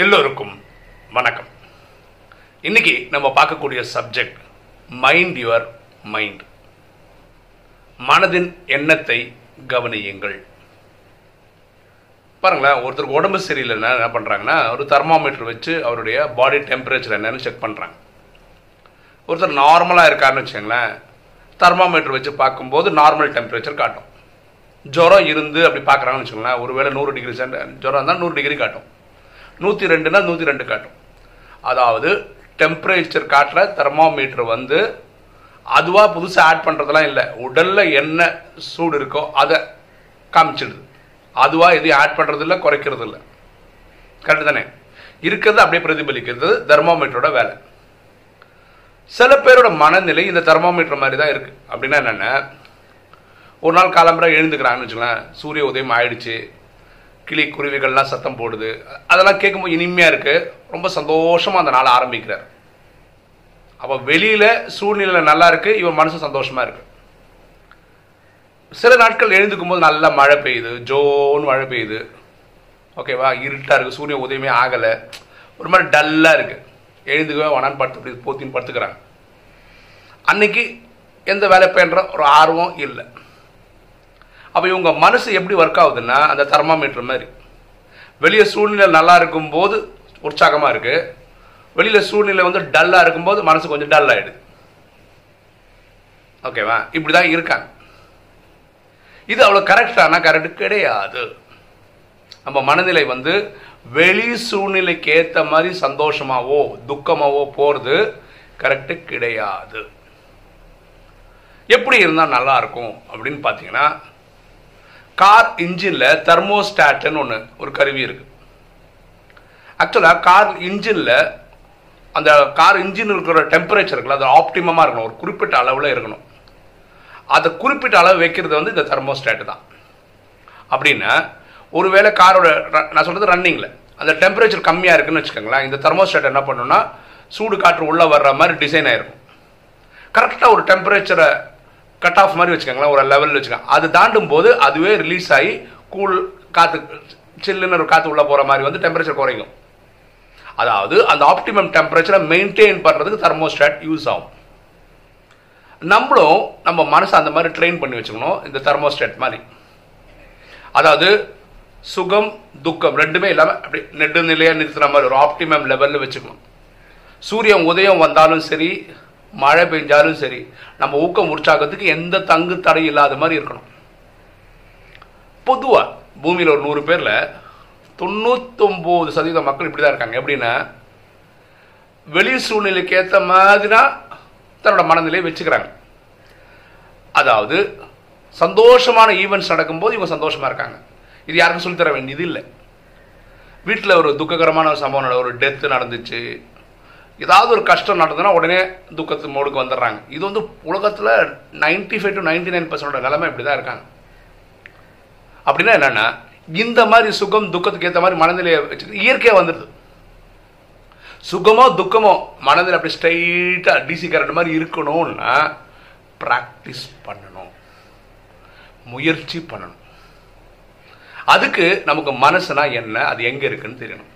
எல்லோருக்கும் வணக்கம். இன்னைக்கு நம்ம பார்க்கக்கூடிய சப்ஜெக்ட் மைண்ட் யுவர் மைண்ட் மனதின் எண்ணத்தை கவனியுங்கள். பாருங்களேன் ஒருத்தருக்கு உடம்பு சரியில்லைன்னா என்ன பண்ணுறாங்கன்னா ஒரு தெர்மாமீட்டர் வச்சு அவருடைய பாடி டெம்பரேச்சர் என்னன்னு செக் பண்ணுறாங்க ஒருத்தர் நார்மலாக இருக்காருன்னு வச்சுங்களேன் தெர்மாமீட்டர் வச்சு பார்க்கும்போது நார்மல் டெம்பரேச்சர் காட்டும். ஜுரம் இருந்து அப்படி பார்க்குறாங்கன்னு வச்சுக்கோங்களேன் ஒருவேளை நூறு டிகிரி சென்ட் ஜுரம் இருந்தால் நூறு டிகிரி காட்டும். நூற்றி ரெண்டுனா நூற்றி ரெண்டு காட்டும். அதாவது டெம்பரேச்சர் காட்டுற தெர்மாமீட்டர் வந்து அதுவாக புதுசாக ஆட் பண்ணுறதெல்லாம் இல்லை. உடலில் என்ன சூடு இருக்கோ அதை காமிச்சிடுது. அதுவாக எதையும் ஆட் பண்ணுறது இல்லை குறைக்கிறது இல்லை கரெக்டு தானே? இருக்கிறது அப்படியே பிரதிபலிக்கிறது தெர்மாமீட்டரோட வேலை. சில பேரோட மனநிலை இந்த தெர்மாமீட்டர் மாதிரி தான் இருக்குது அப்படின்னா என்னென்ன? ஒரு நாள் காலம்பரை எழுந்துக்கிறாங்கன்னு வச்சுக்கலாம் சூரிய உதயம் ஆயிடுச்சு. கிளி குருவிகள்லாம் சத்தம் போடுது. அதெல்லாம் கேட்கும்போது இனிமையாக இருக்குது ரொம்ப சந்தோஷமாக அந்த நாளை ஆரம்பிக்கிறார். அப்போ வெளியில் சூழ்நிலை நல்லா இருக்குது இவன் மனசு சந்தோஷமாக இருக்கு. சில நாட்கள் எழுந்துக்கும் போது நல்லா மழை பெய்யுது. ஜோன்னு மழை பெய்யுது. ஓகேவா? இருட்டாக இருக்குது சூரிய உதயமே ஆகலை. ஒரு மாதிரி டல்லாக இருக்குது எழுந்துக்கவே வேணான்னு படுத்து இப்படி போத்தின்னு படுத்துக்கிறாங்க. அன்னைக்கு எந்த வேலை பண்ணுற ஒரு ஆர்வம் இல்லை. அப்போ இவங்க மனசு எப்படி ஒர்க் ஆகுதுன்னா அந்த தெர்மாமீட்டர் மாதிரி. வெளியே சூழ்நிலை நல்லா இருக்கும்போது உற்சாகமாக இருக்குது வெளியில் சூழ்நிலை வந்து டல்லாக இருக்கும்போது மனசு கொஞ்சம் டல் ஆகிடுது ஓகேவா இப்படி தான் இருக்காங்க. இது அவ்வளோ கரெக்டானா கரெக்ட் கிடையாது. நம்ம மனநிலை வந்து வெளி சூழ்நிலைக்கு ஏற்ற மாதிரி சந்தோஷமாவோ துக்கமாவோ போகிறது கரெக்டு கிடையாது. எப்படி இருந்தால் நல்லா இருக்கும் அப்படின்னு பார்த்தீங்கன்னா கார் இன்ஜினில் தெர்மோஸ்டாட்டுன்னு ஒன்று ஒரு கருவி இருக்குது ஆக்சுவலாக கார் இன்ஜினில் அந்த கார் இன்ஜின் இருக்கிற டெம்பரேச்சர் இருக்குல்ல அது ஆப்டிமமாக இருக்கணும் ஒரு குறிப்பிட்ட அளவில் இருக்கணும். அதை குறிப்பிட்ட அளவு வைக்கிறது வந்து இந்த தெர்மோஸ்டாட் தான். அப்படின்னா ஒருவேளை காரோட நான் சொல்கிறது ரன்னிங்கில் அந்த டெம்பரேச்சர் கம்மியாக இருக்குன்னு வச்சுக்கோங்களேன் இந்த தெர்மோஸ்டாட் என்ன பண்ணுன்னா சூடு காற்று உள்ளே வர்ற மாதிரி டிசைன் ஆயிருக்கும். கரெக்டாக ஒரு டெம்பரேச்சரை கட் ஆஃப் மாதிரி வச்சுக்கோங்களேன் ஒரு லெவலில் வச்சுக்கோங்க. அது தாண்டும் போது அதுவே ரிலீஸ் ஆகி கூல் காற்று சில்லுன்னு ஒரு காற்று உள்ளே போகிற மாதிரி வந்து டெம்பரேச்சர் குறையும். அதாவது அந்த ஆப்டிமம் டெம்பரேச்சரை மெயின்டைன் பண்ணுறதுக்கு தெர்மோஸ்டாட் யூஸ் ஆகும். நம்மளும் நம்ம மனசை அந்த மாதிரி ட்ரெயின் பண்ணி வச்சுக்கணும் இந்த தெர்மோஸ்டாட் மாதிரி. அதாவது சுகம் துக்கம் ரெண்டுமே இல்லாமல் அப்படி நெடு நிலையாக நிறுத்துற மாதிரி ஒரு ஆப்டிமம் லெவலில் வச்சுக்கணும். சூரியன் உதயம் வந்தாலும் சரி மழை பெஞ்சாலும் சரி நம்ம ஊக்கம் உற்சாகத்துக்கு எந்த தங்கு தடை இல்லாத மாதிரி இருக்கணும். பொதுவாக பூமியில் ஒரு நூறு பேரில் தொண்ணூத்தொம்பது சதவீத மக்கள் இப்படி தான் இருக்காங்க. எப்படின்னா வெளி சூழ்நிலைக்கு ஏற்ற மாதிரி தன்னோட மனநிலையை வச்சுக்கிறாங்க. அதாவது சந்தோஷமான ஈவெண்ட்ஸ் நடக்கும்போது இவங்க சந்தோஷமாக இருக்காங்க. இது யாருக்கும் சொல்லித்தர வேண்டியது இல்லை. வீட்டில் ஒரு துக்ககரமான ஒரு சம்பவம் ஒரு டெத்து நடந்துச்சு. ஏதாவது ஒரு கஷ்டம் நடந்ததுன்னா உடனே துக்கத்து மோடுக்கு வந்துடுறாங்க. இது வந்து உலகத்தில் ninety five to ninety nine பர்சன்டோட நிலைமை இப்படி தான் இருக்காங்க. அப்படின்னா என்னென்னா இந்த மாதிரி சுகம் துக்கத்துக்கு ஏற்ற மாதிரி மனநிலையை வச்சுட்டு இயற்கையாக வந்துடுது. சுகமோ துக்கமோ மனதில் அப்படி ஸ்ட்ரைட்டாக டிசி கரண்ட் மாதிரி இருக்கணும்னா ப்ராக்டிஸ் பண்ணணும். முயற்சி பண்ணணும். அதுக்கு நமக்கு மனசுனா என்ன அது எங்கே இருக்குன்னு தெரியணும்.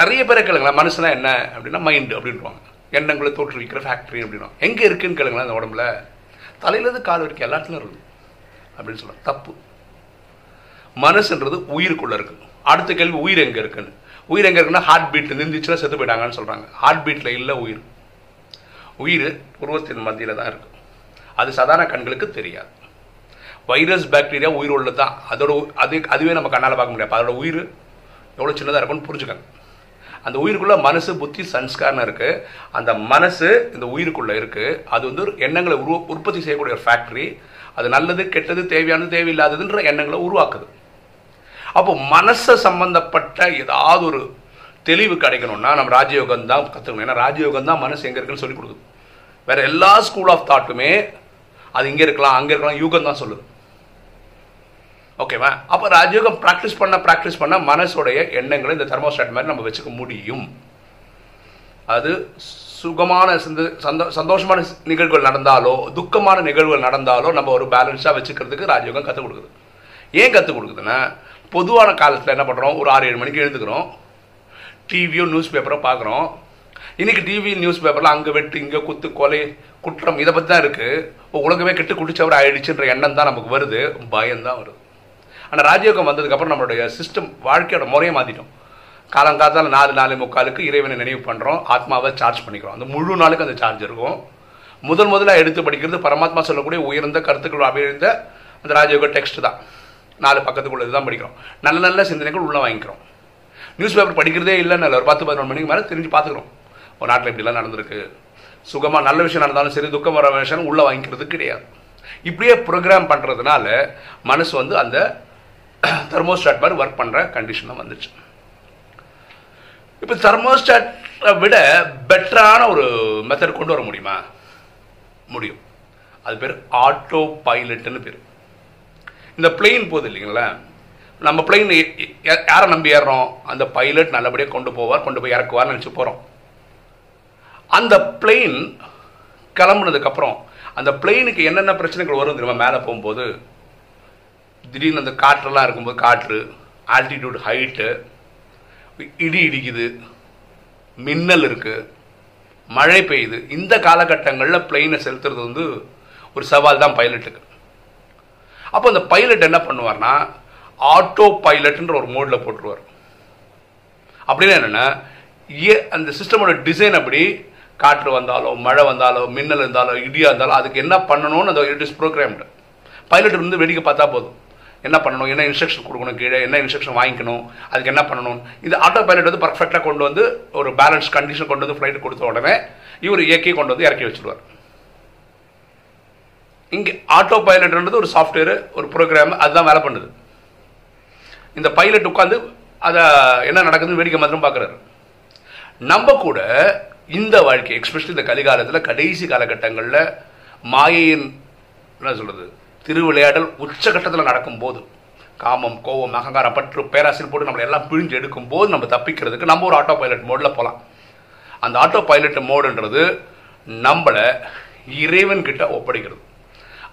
நிறைய பேரை கேளுங்களேன் மனுஷனா என்ன அப்படின்னா மைண்டு அப்படின்வாங்க எண்ணங்களை தோற்றுவிக்கிற ஃபேக்ட்ரி அப்படின்னா எங்கே இருக்குன்னு கேளுங்களேன் அந்த உடம்புல. தலையிலேருந்து கால் வரைக்கும் எல்லாத்துலையும் இருக்குது அப்படின்னு சொல்லுவாங்க. தப்பு. மனசுன்றது உயிருக்குள்ளே இருக்குது அடுத்த கேள்வி உயிர் எங்கே இருக்குன்னு. உயிர் எங்கே இருக்குன்னா ஹார்ட் பீட் நிந்திச்சுன்னா செத்து போயிட்டாங்கன்னு சொல்கிறாங்க ஹார்ட் பீட்டில் இல்லை உயிர். உயிர் உருவத்தின் மத்தியில் தான் இருக்கும் அது சாதாரண கண்களுக்கு தெரியாது. வைரஸ் பாக்டீரியா உயிர் உள்ளது தான் அதோட அது அதுவே நம்ம கண்ணால் பார்க்க முடியாது. அதோட உயிர் எவ்வளோ சின்னதாக இருக்கும்னு புரிஞ்சுக்கங்க. அந்த உயிருக்குள்ளே மனசு புத்தி சன்ஸ்காரம் இருக்குது அந்த மனசு இந்த உயிருக்குள்ளே இருக்குது அது வந்து ஒரு எண்ணங்களை உரு உற்பத்தி செய்யக்கூடிய ஒரு ஃபேக்ட்ரி அது நல்லது கெட்டது தேவையானது தேவையில்லாததுன்ற எண்ணங்களை உருவாக்குது. அப்போ மனசை சம்பந்தப்பட்ட ஏதாவது ஒரு தெளிவு கிடைக்கணும்னா நம்ம ராஜயோகம் தான் கற்றுக்கணும் ஏன்னா ராஜயோகம் தான் மனசு எங்கே இருக்குன்னு சொல்லி கொடுக்குது. வேற எல்லா ஸ்கூல் ஆஃப் தாட்டுமே அது இங்கே இருக்கலாம் அங்கே இருக்கலாம் யூகம் தான் சொல்லுது. ஓகேவா அப்போ ராஜயோகம் ப்ராக்டிஸ் பண்ண ப்ராக்டிஸ் பண்ண மனசோடைய எண்ணங்களை இந்த தெர்மோஸ்டாட் மாதிரி நம்ம வச்சுக்க முடியும். அது சுகமான சந்தோ சந்தோஷமான நிகழ்வுகள் நடந்தாலோ துக்கமான நிகழ்வுகள் நடந்தாலோ நம்ம ஒரு பேலன்ஸாக வச்சுக்கிறதுக்கு ராஜயோகம் கற்றுக் கொடுக்குது. ஏன் கற்றுக் கொடுக்குதுன்னா பொதுவான காலத்தில் என்ன பண்ணுறோம் ஒரு ஆறு ஏழு மணிக்கு எழுந்துக்கிறோம். டிவியோ நியூஸ் பேப்பரோ பார்க்குறோம். இன்றைக்கி டிவி நியூஸ் பேப்பரில் அங்கே வெட்டு இங்கே குத்து கொலை குற்றம் இதை பற்றி தான் இருக்குது உலகமே கெட்டு குடிச்சவர் ஆயிடுச்சுன்ற எண்ணம் தான் நமக்கு வருது. பயம் தான் வருது. ஆனால் ராஜயோகம் வந்ததுக்கப்புறம் நம்மளுடைய சிஸ்டம் வாழ்க்கையோட முறையை மாற்றிட்டோம் காலங்காத்தால நாலு நாலு முக்காலுக்கு இறைவனை நினைவு பண்ணுறோம் ஆத்மாவை சார்ஜ் பண்ணிக்கிறோம். அந்த முழு நாளுக்கு அந்த சார்ஜ் இருக்கும். முதல் முதலாக எடுத்து படிக்கிறது பரமாத்மா சொல்லக்கூடிய உயர்ந்த கருத்துக்கள் அமைந்த அந்த ராஜயோக டெக்ஸ்ட் தான். நாலு பக்கத்துக்குள்ளது தான் படிக்கிறோம். நல்ல நல்ல சிந்தனைகள் உள்ளே வாங்கிக்கிறோம். நியூஸ் பேப்பர் படிக்கிறதே இல்லைன்னு ஒரு பத்து பதினொன்று மணிக்கு மேலே தெரிஞ்சு பார்த்துக்கிறோம் ஒரு நாட்டில் இப்படிலாம் நடந்திருக்கு. சுகமாக நல்ல விஷயம் நடந்தாலும் சரி துக்கம் வர விஷயம் உள்ளே வாங்கிக்கிறது கிடையாது. இப்படியே ப்ரோக்ராம் பண்ணுறதுனால மனசு வந்து அந்த தெர்மோஸ்டாட் மாதிரி ஒர்க் பண்ணுற கண்டிஷனாக வந்துச்சு. இப்போ தெர்மோஸ்டாட்டை விட பெட்டரான ஒரு மெத்தட் கொண்டு வர முடியுமா? முடியும். அது பேர் ஆட்டோ பைலட்டுன்னு பேர். இந்த பிளெயின் போகுது இல்லைங்களா? நம்ம பிளெயின் யாரை நம்பி ஏறுறோம்? அந்த பைலட் நல்லபடியாக கொண்டு போவார் கொண்டு போய் இறக்குவார்னு நினச்சி போகிறோம் அந்த பிளெயின் கிளம்புனதுக்கப்புறம் அந்த பிளெயினுக்கு என்னென்ன பிரச்சனைகள் வரும் தெரியுமா? மேலே போகும்போது திடீர்னு அந்த காற்றெல்லாம் இருக்கும்போது காற்று ஆல்டிடியூட் ஹைட்டு இடி இடிக்குது மின்னல் இருக்குது மழை பெய்யுது. இந்த காலகட்டங்களில் பிளெயினை செலுத்துறது வந்து ஒரு சவால் தான் பைலட்டுக்கு அப்போ அந்த பைலட் என்ன பண்ணுவார்னா ஆட்டோ பைலட்ன்ற ஒரு மோடில் போட்டுருவார். அப்படின்னா என்னென்னா ஏ அந்த சிஸ்டமோட டிசைன் அப்படி காற்று வந்தாலோ மழை வந்தாலோ மின்னல் இருந்தாலோ இடியாக இருந்தாலும் அதுக்கு என்ன பண்ணணும்னு அந்த இட் இஸ் ப்ரோக்ராம்டு பைலட் வந்து வெடிக்க பார்த்தா போதும். என்ன பண்ணணும்? என்ன இன்ஸ்ட்ரக்ஷன் கொடுக்கணும் கீழே? என்ன இன்ஸ்ட்ரக்ஷன் வாங்கிக்கணும்? அதுக்கு என்ன பண்ணணும்? இந்த ஆட்டோ பைலட் வந்து பர்ஃபெக்டாக கொண்டு வந்து ஒரு பேலன்ஸ் கண்டிஷன் கொண்டு வந்து ஃப்ளைட் கொடுத்த உடனே இவர் இயக்கி கொண்டு வந்து இறக்கி வச்சுருவார். இங்கே ஆட்டோ பைலட்ன்றது ஒரு சாஃப்ட்வேர் ஒரு ப்ரோக்ராம் அதுதான் வேலை பண்ணுது. இந்த பைலட் உட்காந்து அதை என்ன நடக்குதுன்னு வேடிக்கை மாத்திரம் பார்க்குறாரு. நம்ம கூட இந்த வாழ்க்கை எக்ஸ்பெஷலி இந்த கலிகாலத்தில் கடைசி காலகட்டங்களில் மாயையின் என்ன சொல்கிறது திருவிளையாடல் உச்சகட்டத்தில் நடக்கும்போது காமம் கோவம் அகங்காரம் பற்று பேராசில் போட்டு நம்மளை எல்லாம் பிழிஞ்சு எடுக்கும் போது நம்ம தப்பிக்கிறதுக்கு நம்ம ஒரு ஆட்டோ பைலட் மோடில் போகலாம் அந்த ஆட்டோ பைலட் மோடுன்றது நம்மளை இறைவன் கிட்ட ஒப்படைக்கிறது.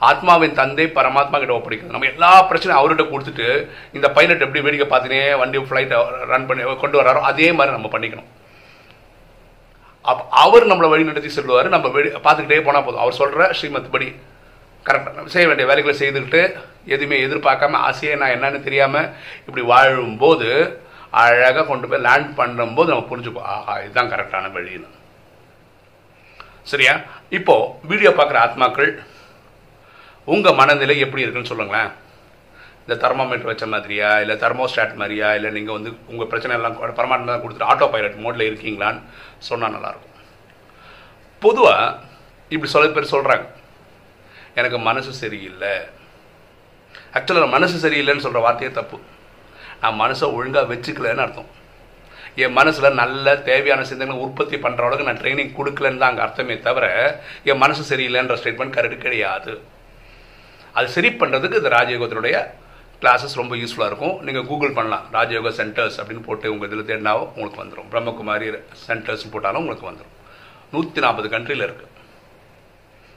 ஆத்மாவின் தந்தை பரமாத்மா கிட்ட ஒப்படைக்கிறது. நம்ம எல்லா பிரச்சனையும் அவர்கிட்ட கொடுத்துட்டு இந்த பைலட் எப்படி வேடிக்கை பார்த்துனே வண்டி ஃப்ளைட்டை ரன் பண்ணி கொண்டு வராரோ அதே மாதிரி நம்ம பண்ணிக்கணும். அப் அவர் நம்மளை வழி நடத்தி செல்வார் நம்ம வெடி பார்த்துக்கிட்டே போனால் போதும். அவர் சொல்கிற ஸ்ரீமத் படி கரெக்டாக செய்ய வேண்டிய வேலைகளை செய்துக்கிட்டு எதுவுமே எதிர்பார்க்காம ஆசையே நான் என்னன்னு தெரியாமல் இப்படி வாழும்போது அழகாக கொண்டு போய் லேண்ட் பண்ணும்போது நம்ம புரிஞ்சுப்போம் ஆஹா இதுதான் கரெக்டான வழின்னு. சரியா? இப்போது வீடியோ பார்க்குற ஆத்மாக்கள் உங்கள் மனநிலை எப்படி இருக்குன்னு சொல்லுங்களேன். இந்த தெர்மோமீட்டர் வச்ச மாதிரியா இல்லை தெர்மோஸ்டாட் மாதிரியா இல்லை நீங்கள் வந்து உங்கள் பிரச்சனை எல்லாம் பரமாத்மா கொடுத்துட்டு ஆட்டோ பைலட் மோடில் இருக்கீங்களான்னு சொன்னால் நல்லாயிருக்கும் பொதுவாக இப்படி சொல்ல பேர் சொல்கிறாங்க எனக்கு மனசு சரியில்லை. ஆக்சுவலாக மனசு சரியில்லைன்னு சொல்கிற வார்த்தையே தப்பு. நான் மனசை ஒழுங்காக வச்சுக்கலன்னு அர்த்தம். என் மனசில் நல்ல தேவையான சிந்தனை உற்பத்தி பண்ணுற அளவுக்கு நான் ட்ரைனிங் கொடுக்கலன்னு தான் அங்கே அர்த்தமே தவிர என் மனசு சரியில்லைன்ற ஸ்டேட்மெண்ட் கரெக்ட் கிடையாது. அது சரி பண்ணுறதுக்கு இந்த ராஜயோகத்தினுடைய கிளாஸஸ் ரொம்ப யூஸ்ஃபுல்லாக இருக்கும். நீங்கள் கூகுள் பண்ணலாம். ராஜயோகா சென்டர்ஸ் அப்படின்னு போட்டு உங்கள் இதில் தேடினாவோ உங்களுக்கு வந்துடும் பிரம்மகுமாரி சென்டர்ஸ் போட்டாலும் உங்களுக்கு வந்துடும் நூற்றி நாற்பது கண்ட்ரியில் இருக்குது